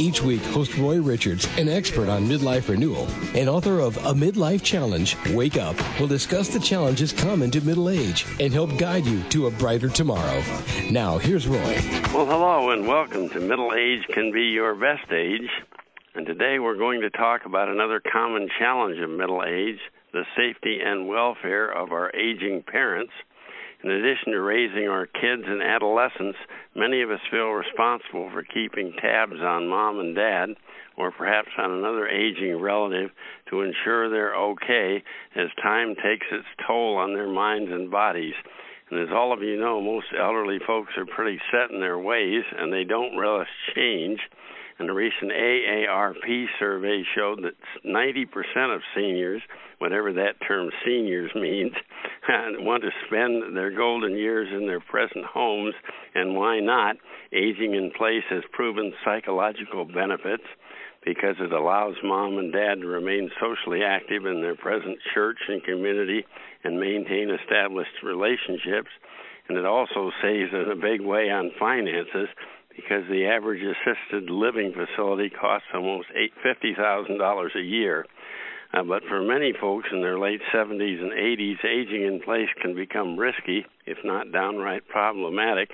Each week, host Roy Richards, an expert on midlife renewal and author of A Midlife Challenge, Wake Up, will discuss the challenges common to middle age and help guide you to a brighter tomorrow. Now, here's Roy. Well, hello and welcome to Middle Age Can Be Your Best Age. And today we're going to talk about another common challenge of middle age the safety and welfare of our aging parents. In addition to raising our kids and adolescents, many of us feel responsible for keeping tabs on mom and dad, or perhaps on another aging relative, to ensure they're okay as time takes its toll on their minds and bodies. And as all of you know, most elderly folks are pretty set in their ways and they don't relish change. And a recent AARP survey showed that 90% of seniors, whatever that term seniors means, want to spend their golden years in their present homes. And why not? Aging in place has proven psychological benefits because it allows mom and dad to remain socially active in their present church and community and maintain established relationships. And it also saves in a big way on finances because the average assisted living facility costs almost fifty thousand dollars a year. Uh, but for many folks in their late 70s and 80s, aging in place can become risky, if not downright problematic.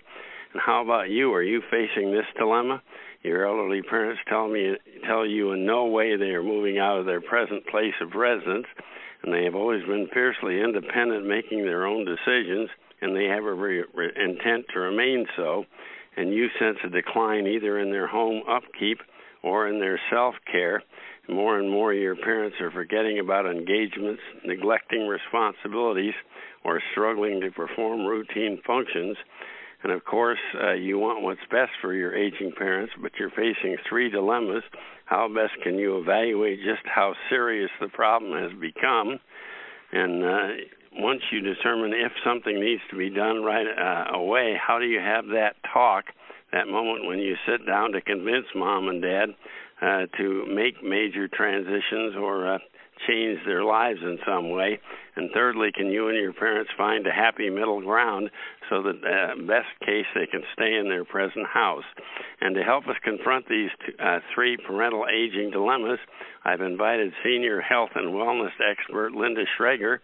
And how about you? Are you facing this dilemma? Your elderly parents tell me tell you in no way they are moving out of their present place of residence, and they have always been fiercely independent, making their own decisions, and they have every intent to remain so and you sense a decline either in their home upkeep or in their self care. More and more, your parents are forgetting about engagements, neglecting responsibilities, or struggling to perform routine functions. And of course, uh, you want what's best for your aging parents, but you're facing three dilemmas. How best can you evaluate just how serious the problem has become? And uh, once you determine if something needs to be done right uh, away, how do you have that talk, that moment when you sit down to convince mom and dad uh, to make major transitions or uh, change their lives in some way? And thirdly, can you and your parents find a happy middle ground so that, uh, best case, they can stay in their present house? And to help us confront these two, uh, three parental aging dilemmas, I've invited senior health and wellness expert Linda Schrager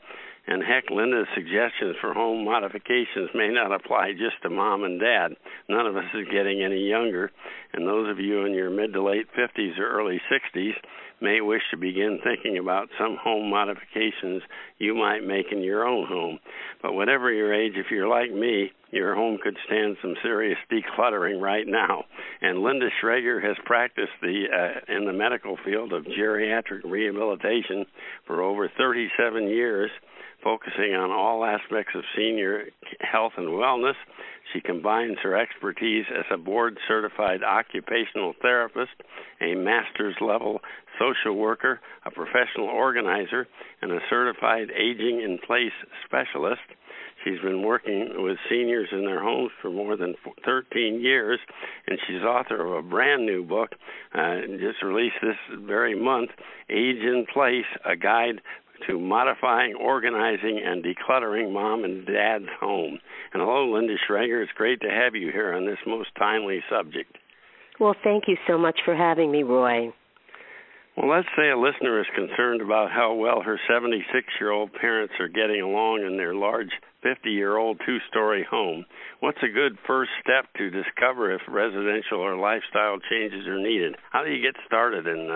and heck, Linda's suggestions for home modifications may not apply just to mom and dad. None of us is getting any younger, and those of you in your mid to late 50s or early 60s may wish to begin thinking about some home modifications you might make in your own home. But whatever your age, if you're like me, your home could stand some serious decluttering right now. And Linda Schrager has practiced the uh, in the medical field of geriatric rehabilitation for over 37 years focusing on all aspects of senior health and wellness. She combines her expertise as a board certified occupational therapist, a master's level social worker, a professional organizer, and a certified aging in place specialist. She's been working with seniors in their homes for more than 13 years, and she's author of a brand new book, uh, just released this very month, Age in Place, a guide to modifying, organizing, and decluttering mom and dad's home. And hello, Linda Schrager. It's great to have you here on this most timely subject. Well, thank you so much for having me, Roy. Well, let's say a listener is concerned about how well her 76 year old parents are getting along in their large 50 year old two story home. What's a good first step to discover if residential or lifestyle changes are needed? How do you get started in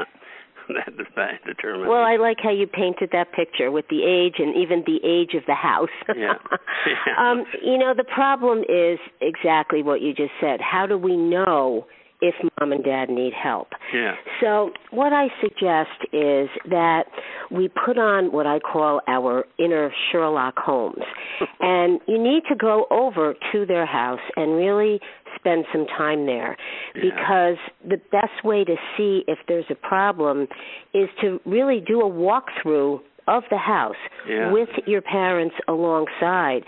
that, determines. Well, I like how you painted that picture with the age and even the age of the house. yeah. yeah. Um, you know, the problem is exactly what you just said. How do we know if mom and dad need help. Yeah. So, what I suggest is that we put on what I call our inner Sherlock Holmes. and you need to go over to their house and really spend some time there yeah. because the best way to see if there's a problem is to really do a walkthrough of the house yeah. with your parents alongside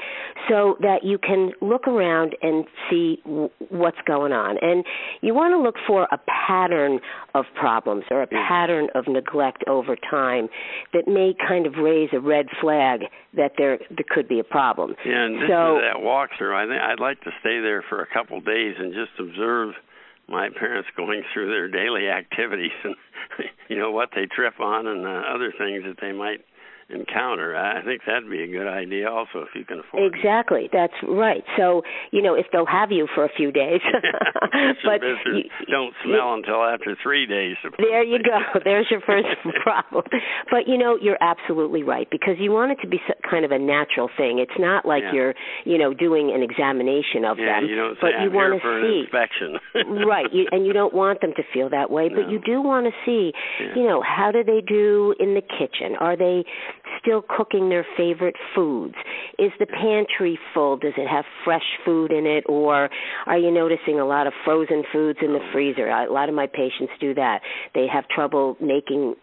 so that you can look around and see w- what's going on. And you want to look for a pattern of problems or a pattern of neglect over time that may kind of raise a red flag that there there could be a problem. Yeah, and so, that walkthrough. I think I'd like to stay there for a couple days and just observe my parents going through their daily activities and you know what they trip on and uh, other things that they might encounter. I think that'd be a good idea also if you can afford Exactly. It. Exactly. That's right. So, you know, if they'll have you for a few days. but you, don't smell you, until after 3 days. Supposedly. There you go. There's your first problem. But you know, you're absolutely right because you want it to be kind of a natural thing. It's not like yeah. you're, you know, doing an examination of yeah, them, you don't but say, you want to see inspection. right, you, and you don't want them to feel that way, but no. you do want to see, yeah. you know, how do they do in the kitchen? Are they still cooking their favorite foods? Is the pantry full? Does it have fresh food in it, or are you noticing a lot of frozen foods in the freezer? A lot of my patients do that. They have trouble making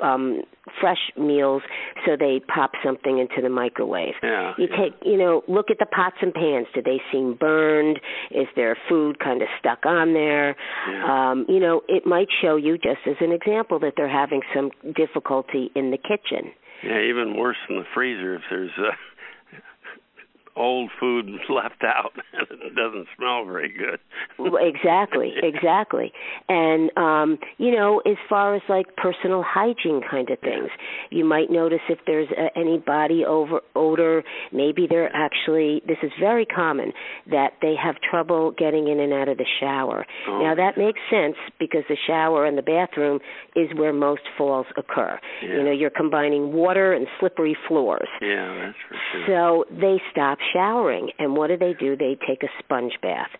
um fresh meals so they pop something into the microwave yeah, you take you know look at the pots and pans do they seem burned is there food kind of stuck on there yeah. um you know it might show you just as an example that they're having some difficulty in the kitchen yeah, even worse than the freezer if there's uh, old food left out and it doesn't smell very good. exactly, exactly. And um, you know, as far as like personal hygiene kind of things, you might notice if there's uh, any body over odor, maybe they're actually this is very common that they have trouble getting in and out of the shower. Oh. Now that makes sense because the shower and the bathroom is where most falls occur. Yeah. You know, you're combining water and slippery floors. Yeah, that's for sure. So they stop showering and what do they do they take a sponge bath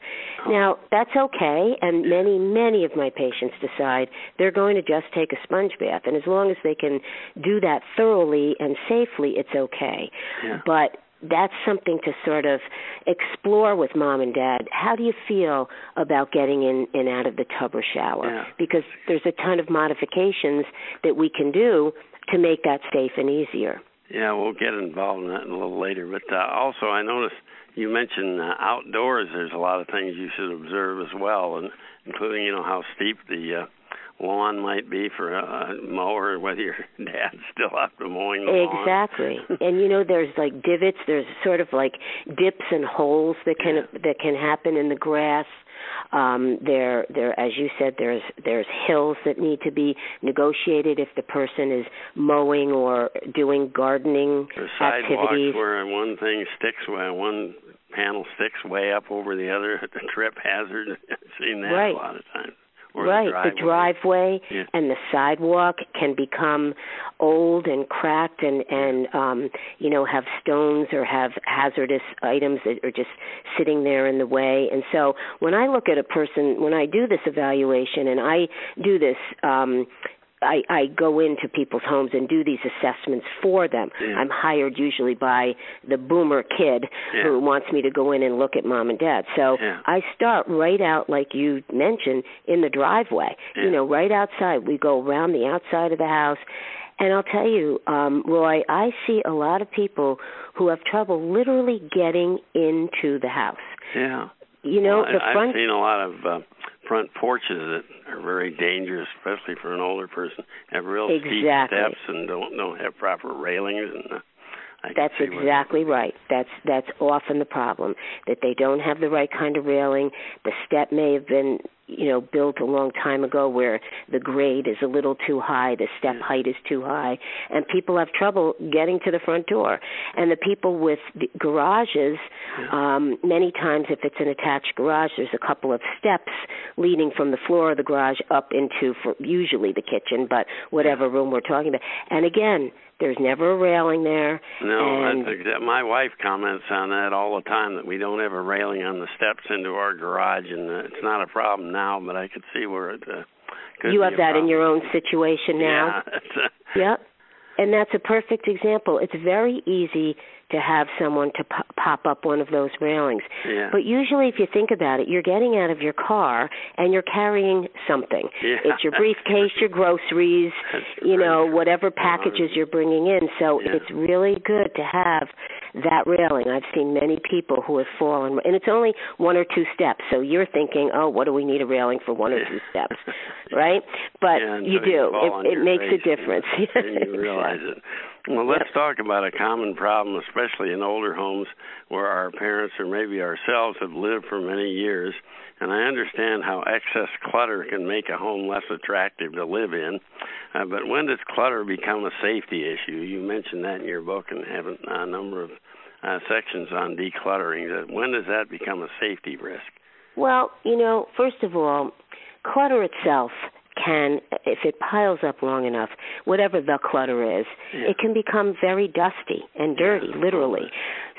oh. now that's okay and many many of my patients decide they're going to just take a sponge bath and as long as they can do that thoroughly and safely it's okay yeah. but that's something to sort of explore with mom and dad. How do you feel about getting in and out of the tub or shower? Yeah. Because there's a ton of modifications that we can do to make that safe and easier. Yeah, we'll get involved in that a little later. But uh, also, I noticed you mentioned uh, outdoors. There's a lot of things you should observe as well, and including you know how steep the uh, lawn might be for a mower, whether your dad's still up to mowing the lawn. Exactly. and you know, there's like divots. There's sort of like dips and holes that can Yeah. that can happen in the grass. Um, there, there, as you said, there's there's hills that need to be negotiated if the person is mowing or doing gardening sidewalks activities. where one thing sticks where one panel sticks way up over the other, the trip hazard. I've seen that Right. a lot of times. Right, the the driveway Yeah. and the sidewalk can become old and cracked and and um you know have stones or have hazardous items that are just sitting there in the way. And so when I look at a person when I do this evaluation and I do this um I, I go into people's homes and do these assessments for them. Yeah. I'm hired usually by the boomer kid Yeah. who wants me to go in and look at mom and dad. So Yeah. I start right out, like you mentioned, in the driveway. You know, right outside. We go around the outside of the house. And I'll tell you, um, Roy, I see a lot of people who have trouble literally getting into the house. Yeah. You know, well, the front I've seen a lot of uh, front porches that are very dangerous, especially for an older person. Have real steep steps and don't don't have proper railings. And uh, That's exactly right. That's that's often the problem that they don't have the right kind of railing. The step may have been, you know, built a long time ago where the grade is a little too high, the step height is too high, and people have trouble getting to the front door. And the people with the garages, um, many times if it's an attached garage, there's a couple of steps leading from the floor of the garage up into for usually the kitchen, but whatever room we're talking about. And again, there's never a railing there. No, and that's my wife comments on that all the time that we don't have a railing on the steps into our garage, and uh, it's not a problem now. But I could see where it uh, could you have that in your own situation now. Yeah, uh, Yep. and that's a perfect example. It's very easy to have someone to pop up one of those railings. Yeah. But usually, if you think about it, you're getting out of your car and you're carrying something. Yeah. It's your briefcase, your groceries, That's you know, whatever packages you're bringing in. So Yeah. it's really good to have that railing. I've seen many people who have fallen, and it's only one or two steps. So you're thinking, oh, what do we need a railing for one or two steps, right? But Yeah, you do. it it makes a difference. and you realize it. Well, let's talk about a common problem, especially in older homes where our parents or maybe ourselves have lived for many years. And I understand how excess clutter can make a home less attractive to live in. Uh, but when does clutter become a safety issue? You mentioned that in your book and have a number of uh, sections on decluttering. That when does that become a safety risk? Well, you know, first of all, clutter itself can, if it piles up long enough, whatever the clutter is, Yeah. it can become very dusty and dirty, Yeah, literally.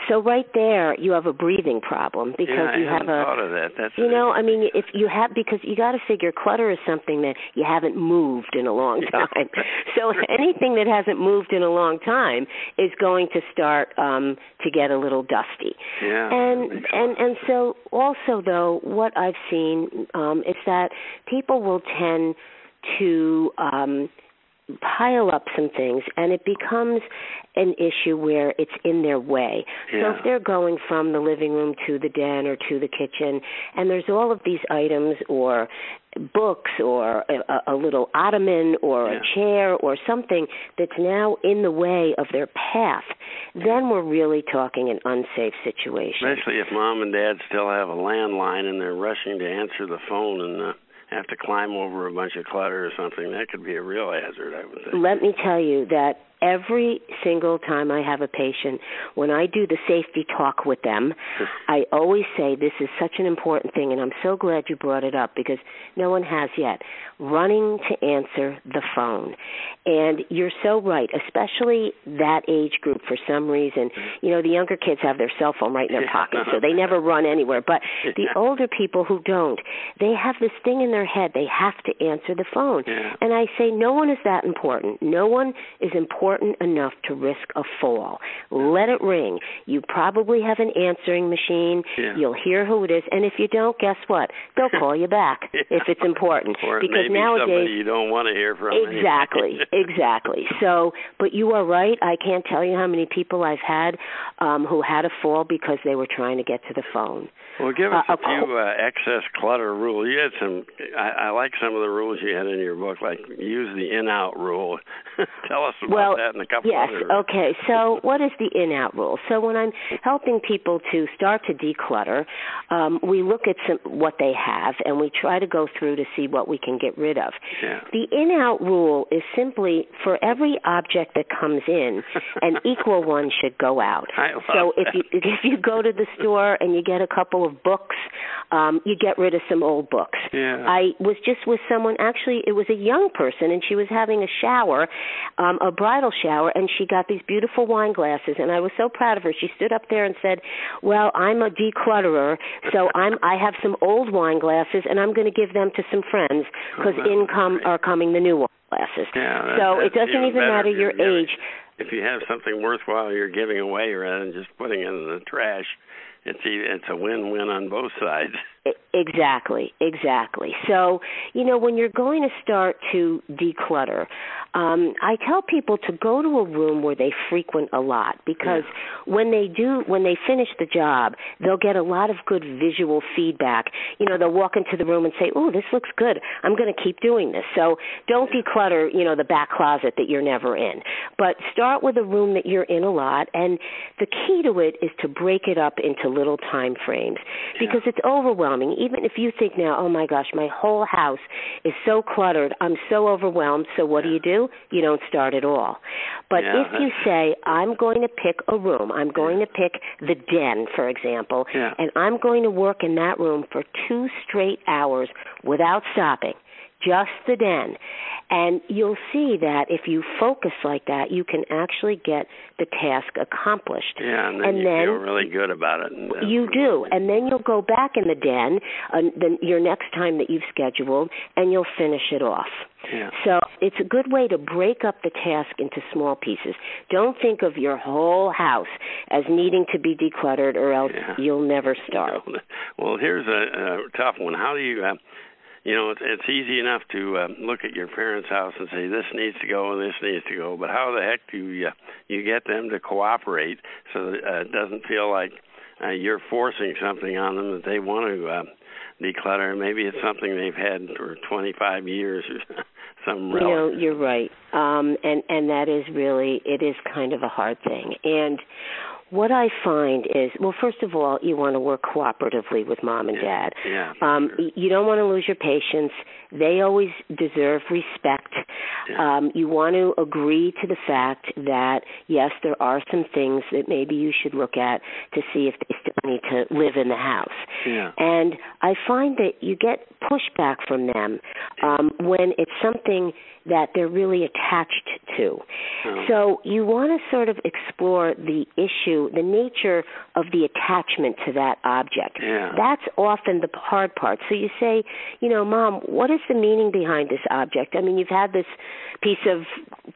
So right there, you have a breathing problem because yeah, I you have a thought of that. That's you know, I mean, if you have because you got to figure clutter is something that you haven't moved in a long time. so anything that hasn't moved in a long time is going to start um to get a little dusty. Yeah, And and and so also though what I've seen um is that people will tend to um pile up some things and it becomes an issue where it's in their way. So if they're going from the living room to the den or to the kitchen and there's all of these items or books or a, a little ottoman or Yeah. a chair or something that's now in the way of their path, then we're really talking an unsafe situation. Especially if mom and dad still have a landline and they're rushing to answer the phone and uh, have to climb over a bunch of clutter or something. That could be a real hazard, I would think. Let me tell you that every single time I have a patient, when I do the safety talk with them, I always say this is such an important thing, and I'm so glad you brought it up because no one has yet. Running to answer the phone. And you're so right, especially that age group for some reason. Mm-hmm. You know, the younger kids have their cell phone right in their pocket, so they never run anywhere. But the older people who don't, they have this thing in their head, they have to answer the phone. Yeah. And I say, no one is that important. No one is important enough to risk a fall. Let it ring. You probably have an answering machine. Yeah. You'll hear who it is. And if you don't, guess what? They'll call you back Yeah. if it's important. Or because nowadays, you don't want to hear from. Exactly, exactly. So, but you are right. I can't tell you how many people I've had um, who had a fall because they were trying to get to the phone. Well, give us Uh, a few uh, excess clutter rules. You had some. I, I like some of the rules you had in your book, like use the in-out rule. Tell us about well, that and a couple yes. other. Okay. So, what is the in-out rule? So, when I'm helping people to start to declutter, um, we look at some, what they have and we try to go through to see what we can get rid of. Yeah. The in-out rule is simply for every object that comes in, an equal one should go out. I love so if that. you if you go to the store and you get a couple of books, um, you get rid of some old books. Yeah. I was just with someone. Actually, it was a young person, and she was having a shower, um, a bridal shower, and she got these beautiful wine glasses. And I was so proud of her. She stood up there and said, "Well, I'm a declutterer, so I'm I have some old wine glasses, and I'm going to give them to some friends because Oh, in come great. are coming the new wine glasses. Yeah, that- so it doesn't even better matter your giving- age. If you have something worthwhile you're giving away rather than just putting it in the trash, it's it's a win-win on both sides. Exactly, exactly. So, you know, when you're going to start to declutter, um, I tell people to go to a room where they frequent a lot because when they do, when they finish the job, they'll get a lot of good visual feedback. You know, they'll walk into the room and say, "Oh, this looks good. I'm going to keep doing this." So, don't declutter, you know, the back closet that you're never in, but start with a room that you're in a lot. And the key to it is to break it up into little time frames because it's overwhelming. Even if you think now, oh my gosh, my whole house is so cluttered, I'm so overwhelmed. So what do you do? You don't start at all. But Yeah, if you say, I'm going to pick a room, I'm going to pick the den, for example, Yeah. and I'm going to work in that room for two straight hours without stopping. Just the den. And you'll see that if you focus like that, you can actually get the task accomplished. Yeah, and then and you then, feel really good about it. You do, and then you'll go back in the den, uh, the, your next time that you've scheduled, and you'll finish it off. Yeah. So it's a good way to break up the task into small pieces. Don't think of your whole house as needing to be decluttered, or else Yeah. you'll never start. Well, here's a, a tough one. How do you, uh, you know, it's, it's easy enough to uh, look at your parents' house and say this needs to go and this needs to go, but how the heck do you, uh, you get them to cooperate so that uh, it doesn't feel like uh, you're forcing something on them that they want to uh, declutter? Maybe it's something they've had for 25 years or some. You know, you're right, um, and and that is really it is kind of a hard thing. And what I find is, well, first of all, you want to work cooperatively with mom and dad. Yeah. Um, sure. You don't want to lose your patience. They always deserve respect. Yeah. Um, you want to agree to the fact that yes, there are some things that maybe you should look at to see if they still need to live in the house. Yeah. And I find that you get pushback from them um, when it's something that they're really attached to. Oh. So you want to sort of explore the issue, the nature of the attachment to that object. Yeah. That's often the hard part. So you say, you know, mom, what is the meaning behind this object? I mean, you've had this piece of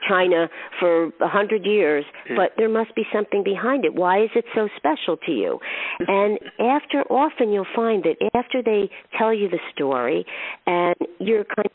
china for a hundred years, Yeah. but there must be something behind it. Why is it so special to you? and after, often you'll find that after they tell you the story and you're kind of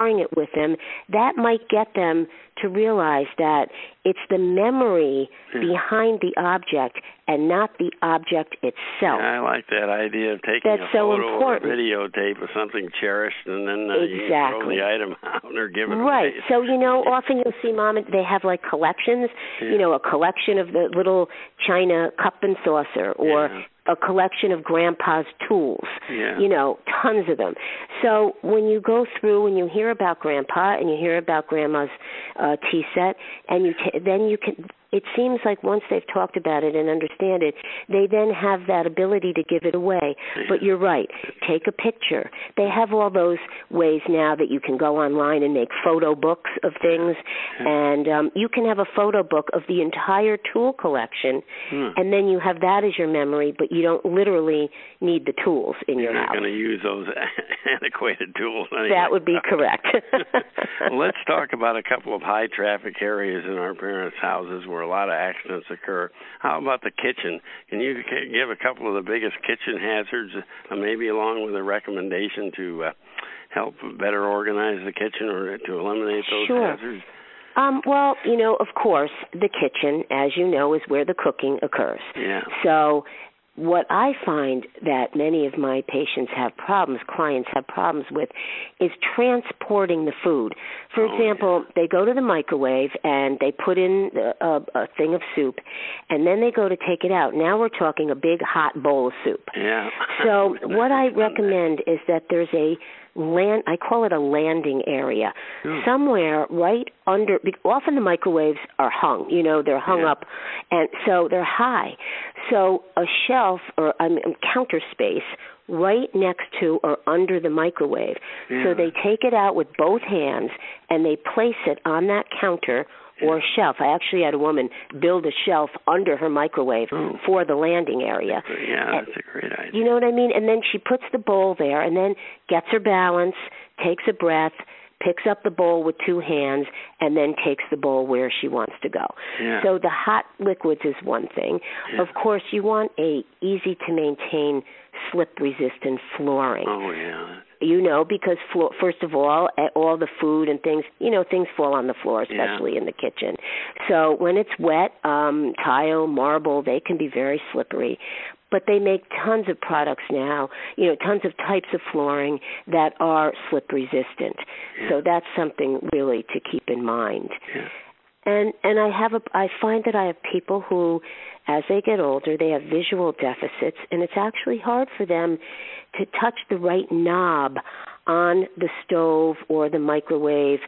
sharing it with them, that might get them to realize that it's the memory Yeah. behind the object and not the object itself. I like that idea of taking That's a so photo important. or videotape of something cherished, and then uh, you throw the item out or give it Right. away. Right. So you know, often you'll see mom and they have like collections. Yeah. You know, a collection of the little china cup and saucer, or Yeah. A collection of grandpa's tools. Yeah. You know, tons of them. So when you go through and you hear about grandpa and you hear about grandma's uh, tea set, and you t- then you can. It seems like once they've talked about it and understand it, they then have that ability to give it away. But you're right. Take a picture. They have all those ways now that you can go online and make photo books of things, and um, you can have a photo book of the entire tool collection, Hmm. and then you have that as your memory. But you don't literally need the tools in You're your not going to use those antiquated tools. Anyway. That would be correct. let's talk about a couple of high traffic areas in our parents' houses where a lot of accidents occur. How about the kitchen? Can you give a couple of the biggest kitchen hazards, uh, maybe along with a recommendation to uh, help better organize the kitchen or to eliminate those Sure. hazards? Um, well, you know, of course, the kitchen, as you know, is where the cooking occurs. Yeah. So, what I find that many of my patients have problems, clients have problems with, is transporting the food. For Oh, example, they go to the microwave and they put in a, a, a thing of soup, and then they go to take it out. Now we're talking a big hot bowl of soup. Yeah. So what I recommend is that there's a land I call it a landing area. Somewhere right under be- often the microwaves are hung, you know, they're hung Yeah. up and so they're high. So a shelf or I mean counter space right next to or under the microwave. Yeah. So they take it out with both hands and they place it on that counter or shelf. I actually had a woman build a shelf under her microwave Oh. for the landing area. Yeah, that's a great idea. You know what I mean? And then she puts the bowl there and then gets her balance, takes a breath, picks up the bowl with two hands, and then takes the bowl where she wants to go. Yeah. So the hot liquids is one thing. Yeah. Of course, you want a easy to maintain slip resistant flooring. Oh yeah. You know, because floor, first of all, eh, all the food and things, you know, things fall on the floor, Yeah. especially in the kitchen. So when it's wet, um, tile, marble, they can be very slippery. But they make tons of products now, you know, tons of types of flooring that are slip resistant. So that's something really to keep in mind. Yeah. And and I have a I find that I have people who as they get older they have visual deficits and it's actually hard for them to touch the right knob on the stove or the microwave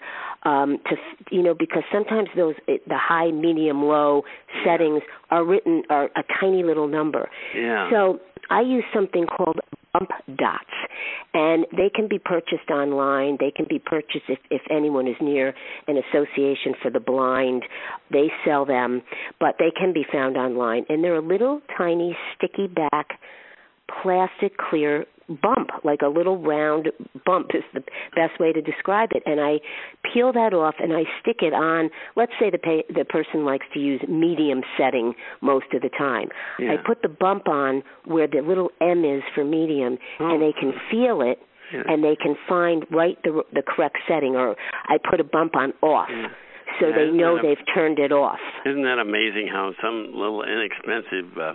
um to you know because sometimes those the high medium low settings are written are a tiny little number. Yeah. so I use something called bump dots and they can be purchased online. They can be purchased if if anyone is near an association for the blind. They sell them but they can be found online. And they're a little tiny sticky back plastic clear bump, like a little round bump is the best way to describe it. And I peel that off and I stick it on. Let's say the pay, the person likes to use medium setting most of the time. Yeah. I put the bump on where the little M is for medium, Oh. and they can feel it. Yeah. And they can find right the the correct setting, or I put a bump on off, Yeah. so Yeah, they know a- they've turned it off. Isn't that amazing how some little inexpensive uh,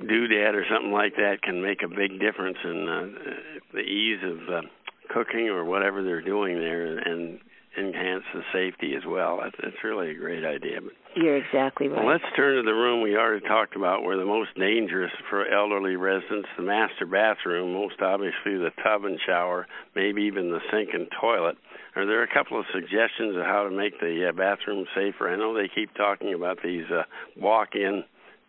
doodad or something like that can make a big difference in uh, the ease of uh, cooking or whatever they're doing there and enhance the safety as well. That's, that's really a great idea. But You're exactly right. well, let's turn to the room we already talked about where the most dangerous for elderly residents, the master bathroom, most obviously the tub and shower, maybe even the sink and toilet. Are there a couple of suggestions of how to make the uh, bathroom safer? I know they keep talking about these uh, walk-in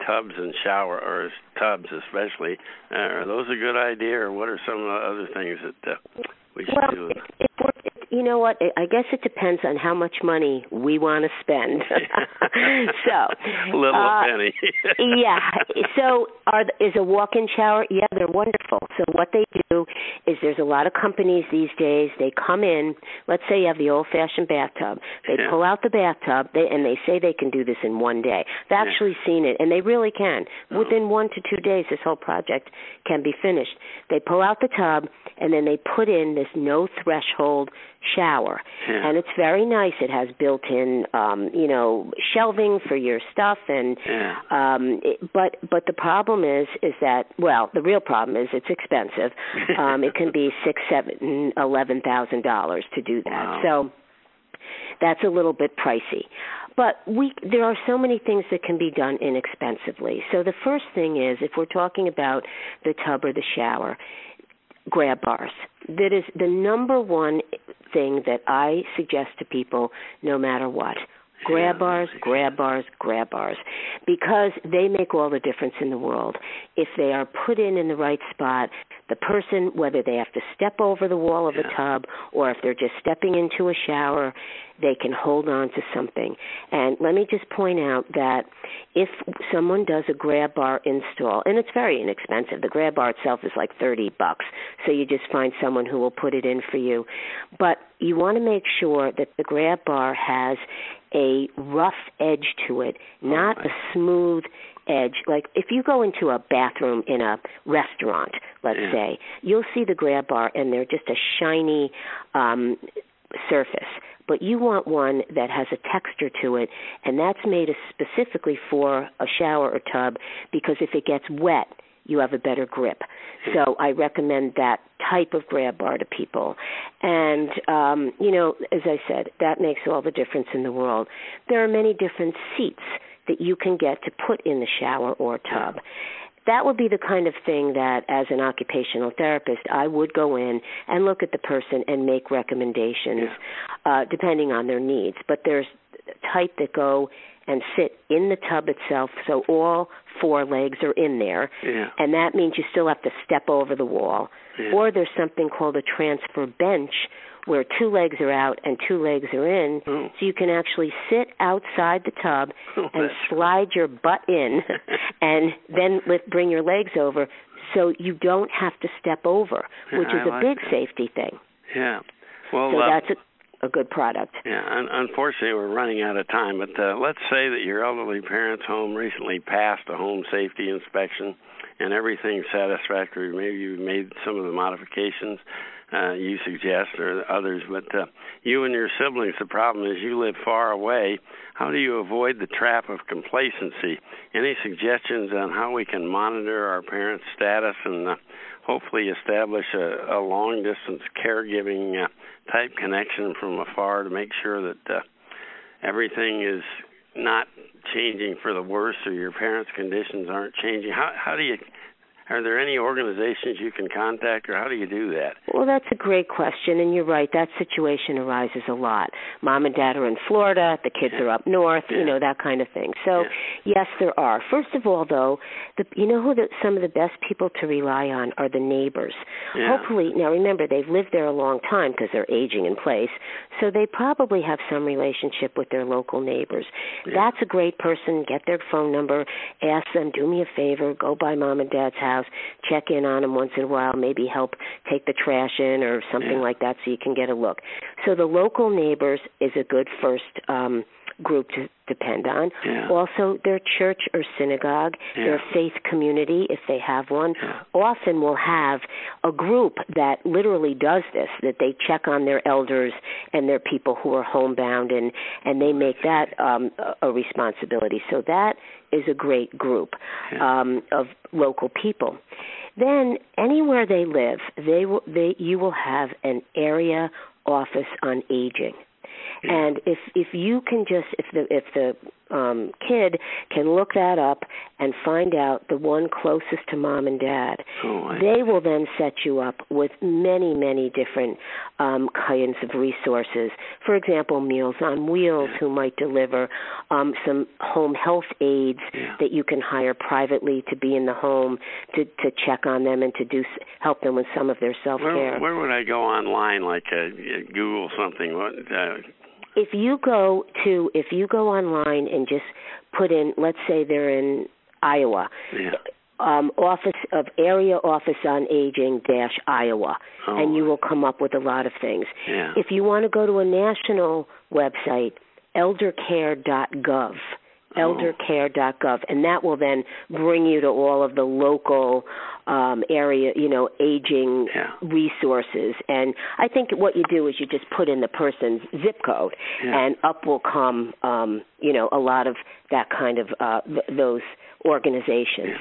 tubs and shower or tubs especially. Uh, are those a good idea or what are some of the other things that uh, we should Well, do? it, it, you know what? I guess it depends on how much money we want to spend. so, little uh, penny. yeah. So, are is a walk-in shower? Yeah, they're wonderful. So, what they do is there's a lot of companies these days. They come in. Let's say you have the old-fashioned bathtub. They Yeah. pull out the bathtub. They and they say they can do this in one day. They've Yeah. actually seen it, and they really can. Oh. Within one to two days, this whole project can be finished. They pull out the tub and then they put in this no threshold shower Yeah. and it's very nice it has built-in um you know shelving for your stuff and Yeah. um it, but but the problem is is that well the real problem is it's expensive um it can be six seven eleven thousand dollars to do that Wow. so that's a little bit pricey but we there are so many things that can be done inexpensively so the first thing is if we're talking about the tub or the shower grab bars. That is the number one thing that I suggest to people no matter what. Grab bars, grab bars, grab bars, because they make all the difference in the world. If they are put in in the right spot, the person, whether they have to step over the wall of Yeah. tub or if they're just stepping into a shower, they can hold on to something. And let me just point out that if someone does a grab bar install, and it's very inexpensive, the grab bar itself is like 30 bucks, so you just find someone who will put it in for you. But you want to make sure that the grab bar has a rough edge to it, not a smooth edge. Like if you go into a bathroom in a restaurant, let's Yeah. say, you'll see the grab bar and they're just a shiny um surface. But you want one that has a texture to it, and that's made specifically for a shower or tub because if it gets wet, you have a better grip. So I recommend that type of grab bar to people. And um, you know, as I said, that makes all the difference in the world. There are many different seats that you can get to put in the shower or tub. That would be the kind of thing that, as an occupational therapist, I would go in and look at the person and make recommendations uh, depending on their needs. But there's type that go and sit in the tub itself, so all four legs are in there, Yeah. and that means you still have to step over the wall. Yeah. Or there's something called a transfer bench where two legs are out and two legs are in, Oh. so you can actually sit outside the tub Oh, and slide your butt in and then lift, bring your legs over so you don't have to step over, Yeah, which is I a like big that. safety thing. Yeah. Well, So uh, that's a, a good product. Yeah, un- unfortunately, we're running out of time. But uh, let's say that your elderly parents' home recently passed a home safety inspection, and everything's satisfactory. Maybe you made some of the modifications uh, you suggest, or others. But uh, you and your siblings, the problem is you live far away. How do you avoid the trap of complacency? Any suggestions on how we can monitor our parents' status and uh, hopefully establish a, a long distance caregiving uh, type connection from afar to make sure that uh, everything is not changing for the worse or your parents' conditions aren't changing. How how do you are there any organizations you can contact, or how do you do that? Well, that's a great question, and you're right. That situation arises a lot. Mom and dad are in Florida, the kids yeah. are up north, yeah. you know that kind of thing. So, yeah. yes, there are. First of all, though, the, you know who the, some of the best people to rely on are the neighbors. Hopefully, now remember they've lived there a long time because they're aging in place, so they probably have some relationship with their local neighbors. That's a great person. Get their phone number. Ask them, do me a favor, go by mom and dad's house, check in on them once in a while, maybe help take the trash in or something yeah. like that so you can get a look. So the local neighbors is a good first um group to depend on. Yeah. Also, their church or synagogue, yeah. their faith community, if they have one, yeah. often will have a group that literally does this, that they check on their elders and their people who are homebound, and, and they make that um, a responsibility. So that is a great group um, of local people. Then anywhere they live, they will, they you will have an area office on aging. And if if you can just if the if the um, kid can look that up and find out the one closest to mom and dad, oh, they will then set you up with many many different um, kinds of resources. For example, Meals on Wheels, yeah. who might deliver um, some home health aides yeah. that you can hire privately to be in the home to to check on them and to do help them with some of their self care. Where, where, would I go online? Like uh, Google something? What? Uh, if you go to if you go online and just put in let's say they're in Iowa yeah. um office of area office on aging dash Iowa oh. and you will come up with a lot of things yeah. if you want to go to a national website eldercare.gov eldercare.gov and that will then bring you to all of the local um, area, you know, aging yeah. resources. And I think what you do is you just put in the person's zip code, yeah. and up will come, um, you know, a lot of that kind of uh, th- those organizations. Yeah.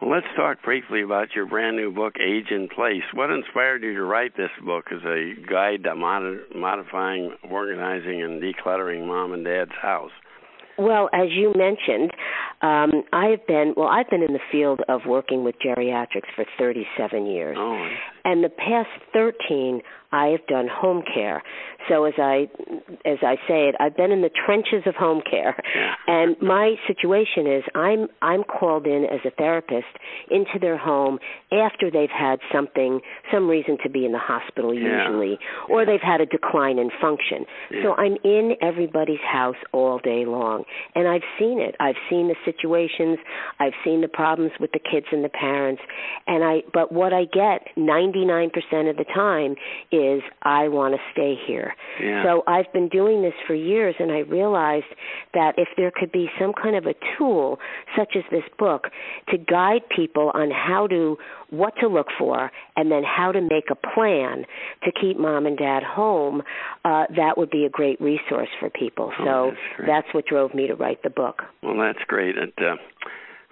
Well, let's talk briefly about your brand new book, Age in Place. What inspired you to write this book as a guide to mod- modifying, organizing, and decluttering mom and dad's house? Well, as you mentioned, um, I've been well. I've been in the field of working with geriatrics for 37 years, oh. And the past 13 I have done home care. So as I as I say it, I've been in the trenches of home care. And my situation is I'm I'm called in as a therapist into their home after they've had something some reason to be in the hospital yeah. usually or yeah. they've had a decline in function. Yeah. So I'm in everybody's house all day long and I've seen it. I've seen the situations, I've seen the problems with the kids and the parents and I but what I get 99% of the time is I want to stay here. Yeah. So I've been doing this for years, and I realized that if there could be some kind of a tool, such as this book, to guide people on how to, what to look for, and then how to make a plan to keep mom and dad home, uh, that would be a great resource for people. Oh, so that's, that's, what drove me to write the book. Well, that's great. And, uh,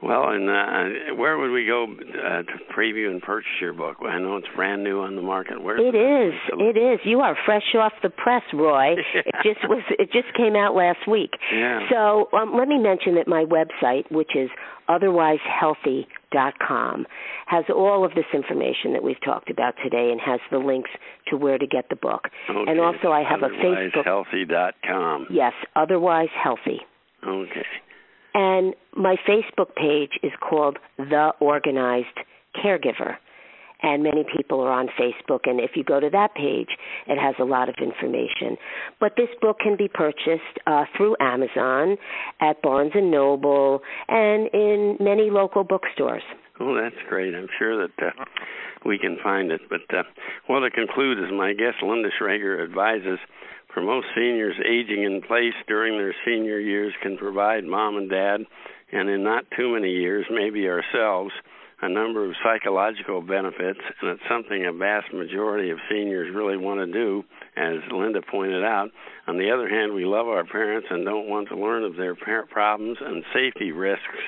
well, and uh, where would we go uh, to preview and purchase your book? I know it's brand new on the market. Where it is. It is. You are fresh off the press, Roy. yeah. It just was. It just came out last week. Yeah. So um, let me mention that my website, which is otherwisehealthy.com, has all of this information that we've talked about today, and has the links to where to get the book. Okay. And also, I have a Facebook. Otherwisehealthy.com. Yes, otherwise healthy. Okay. And my Facebook page is called The Organized Caregiver. And many people are on Facebook, and if you go to that page, it has a lot of information. But this book can be purchased uh, through Amazon, at Barnes and Noble, and in many local bookstores. Oh, that's great. I'm sure that uh, we can find it. But uh, well, to conclude, as my guest Linda Schrager advises, for most seniors, aging in place during their senior years can provide mom and dad, and in not too many years, maybe ourselves, a number of psychological benefits, and it's something a vast majority of seniors really want to do, as Linda pointed out. On the other hand, we love our parents and don't want to learn of their parent problems and safety risks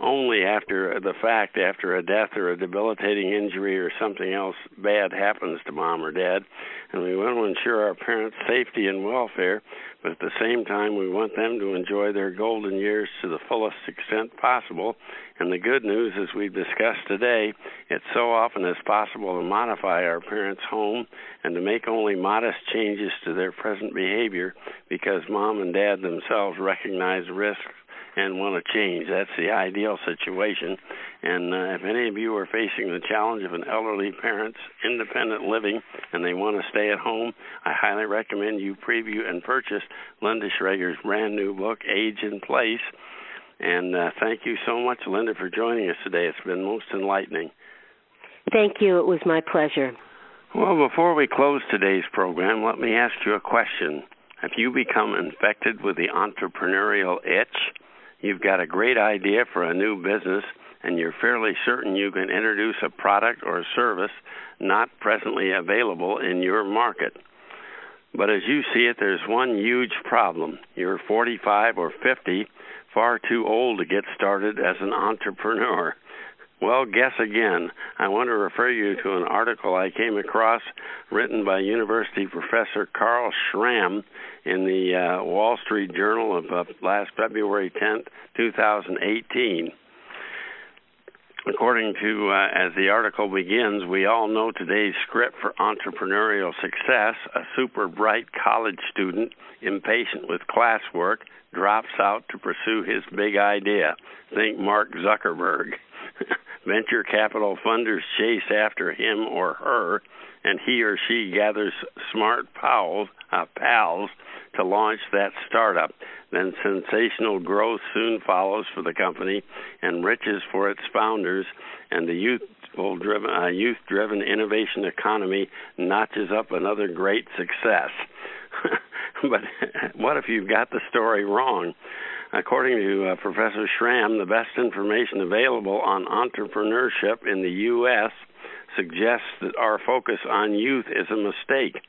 only after the fact, after a death or a debilitating injury or something else bad happens to mom or dad. And we want to ensure our parents' safety and welfare, but at the same time, we want them to enjoy their golden years to the fullest extent possible. And the good news, as we've discussed today, it's so often as possible to modify our parents' home and to make only modest changes to their present behavior because mom and dad themselves recognize risks and want to change. That's the ideal situation. And uh, if any of you are facing the challenge of an elderly parent's independent living and they want to stay at home, I highly recommend you preview and purchase Linda Schrager's brand new book, Age in Place. And uh, thank you so much, Linda, for joining us today. It's been most enlightening. Thank you. It was my pleasure. Well, before we close today's program, let me ask you a question. Have you become infected with the entrepreneurial itch? You've got a great idea for a new business, and you're fairly certain you can introduce a product or service not presently available in your market. But as you see it, there's one huge problem. You're 45 or 50, far too old to get started as an entrepreneur. Well, guess again. I want to refer you to an article I came across written by University professor Carl Schramm in the uh, Wall Street Journal of uh, last February 10th, 2018. According to, uh, as the article begins, we all know today's script for entrepreneurial success. A super bright college student, impatient with classwork, drops out to pursue his big idea. Think Mark Zuckerberg. Venture capital funders chase after him or her, and he or she gathers smart pals, uh, pals to launch that startup. Then sensational growth soon follows for the company and riches for its founders, and the youthful driven, uh, youth-driven innovation economy notches up another great success. but what if you've got the story wrong? According to uh, Professor Schramm, the best information available on entrepreneurship in the U.S. suggests that our focus on youth is a mistake.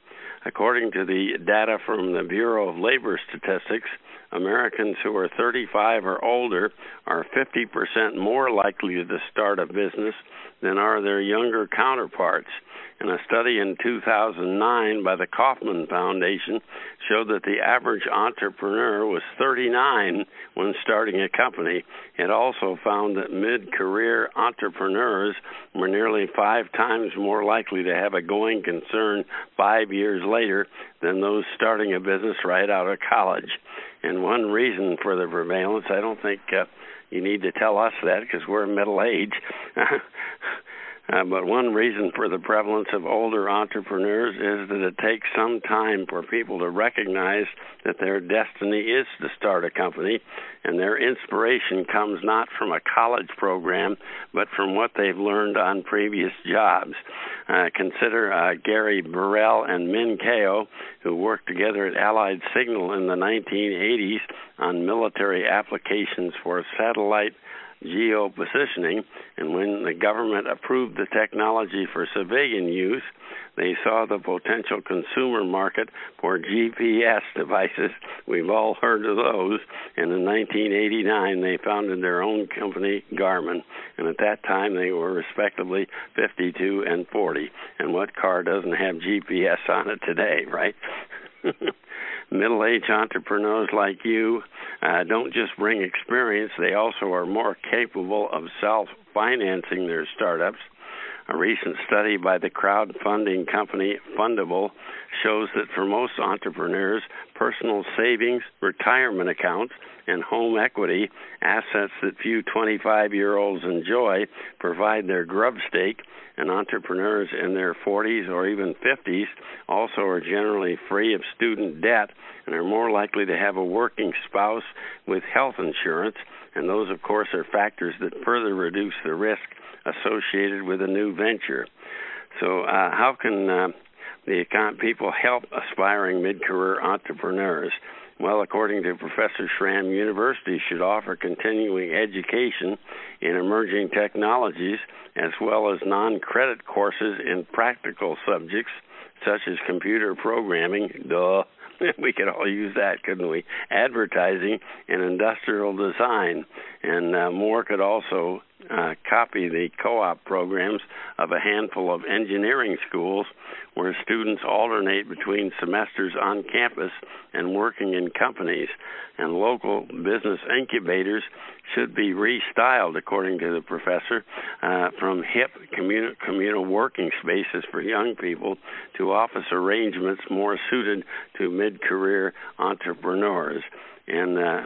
According to the data from the Bureau of Labor Statistics, Americans who are 35 or older are 50% more likely to start a business than are their younger counterparts. And a study in 2009 by the Kauffman Foundation showed that the average entrepreneur was 39 when starting a company. It also found that mid career entrepreneurs were nearly five times more likely to have a going concern five years later than those starting a business right out of college. And one reason for the prevalence, I don't think uh, you need to tell us that because we're middle age. Uh, but one reason for the prevalence of older entrepreneurs is that it takes some time for people to recognize that their destiny is to start a company, and their inspiration comes not from a college program, but from what they've learned on previous jobs. Uh, consider uh, Gary Burrell and Min Kao, who worked together at Allied Signal in the 1980s on military applications for satellite geo positioning, and when the government approved the technology for civilian use, they saw the potential consumer market for GPS devices. We've all heard of those. And in 1989, they founded their own company, Garmin. And at that time, they were respectively 52 and 40. And what car doesn't have GPS on it today, right? middle aged entrepreneurs like you uh, don't just bring experience, they also are more capable of self financing their startups. A recent study by the crowdfunding company Fundable shows that for most entrepreneurs, personal savings, retirement accounts, and home equity, assets that few 25 year olds enjoy, provide their grub stake, and entrepreneurs in their 40s or even 50s also are generally free of student debt and are more likely to have a working spouse with health insurance. And those, of course, are factors that further reduce the risk associated with a new venture. So, uh, how can uh, the account people help aspiring mid-career entrepreneurs? Well, according to Professor Schramm, universities should offer continuing education in emerging technologies as well as non credit courses in practical subjects such as computer programming, duh, we could all use that, couldn't we? Advertising and industrial design. And uh, more could also uh, copy the co op programs of a handful of engineering schools where students alternate between semesters on campus and working in companies. And local business incubators should be restyled, according to the professor, uh, from hip communal, communal working spaces for young people to office arrangements more suited to mid career entrepreneurs. And uh,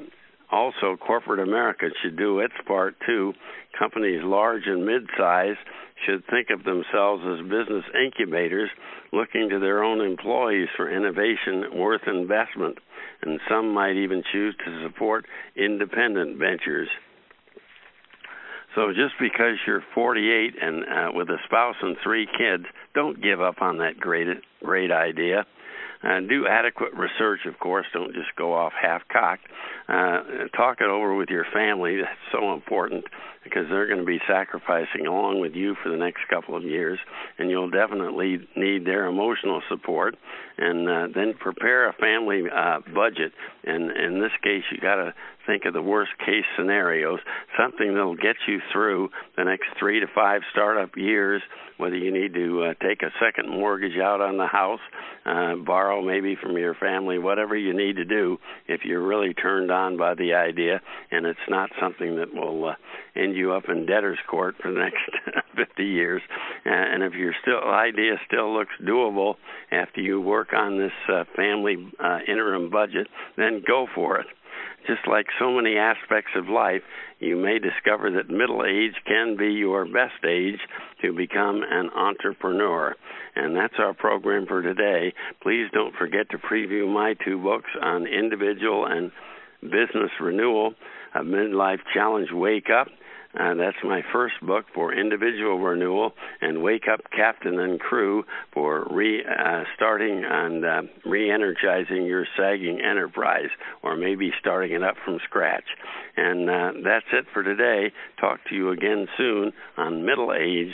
also, corporate America should do its part too. Companies large and mid sized should think of themselves as business incubators looking to their own employees for innovation worth investment, and some might even choose to support independent ventures. So just because you're 48 and uh, with a spouse and three kids, don't give up on that great great idea. Uh, do adequate research, of course. Don't just go off half cocked. Uh, talk it over with your family. That's so important because they're going to be sacrificing along with you for the next couple of years, and you'll definitely need their emotional support. And uh, then prepare a family uh, budget. And in this case, you got to think of the worst case scenarios, something that'll get you through the next three to five startup years, whether you need to uh, take a second mortgage out on the house, uh, borrow maybe from your family, whatever you need to do if you're really turned on by the idea and it's not something that will uh, end you up in debtor's court for the next 50 years. And if your still idea still looks doable after you work on this uh, family uh, interim budget, then go for it. Just like so many aspects of life, you may discover that middle age can be your best age to become an entrepreneur. And that's our program for today. Please don't forget to preview my two books on individual and business renewal, a midlife challenge wake up uh, that's my first book for individual renewal, and Wake Up Captain and Crew for restarting uh, and uh, re energizing your sagging enterprise, or maybe starting it up from scratch. And uh, that's it for today. Talk to you again soon on Middle Age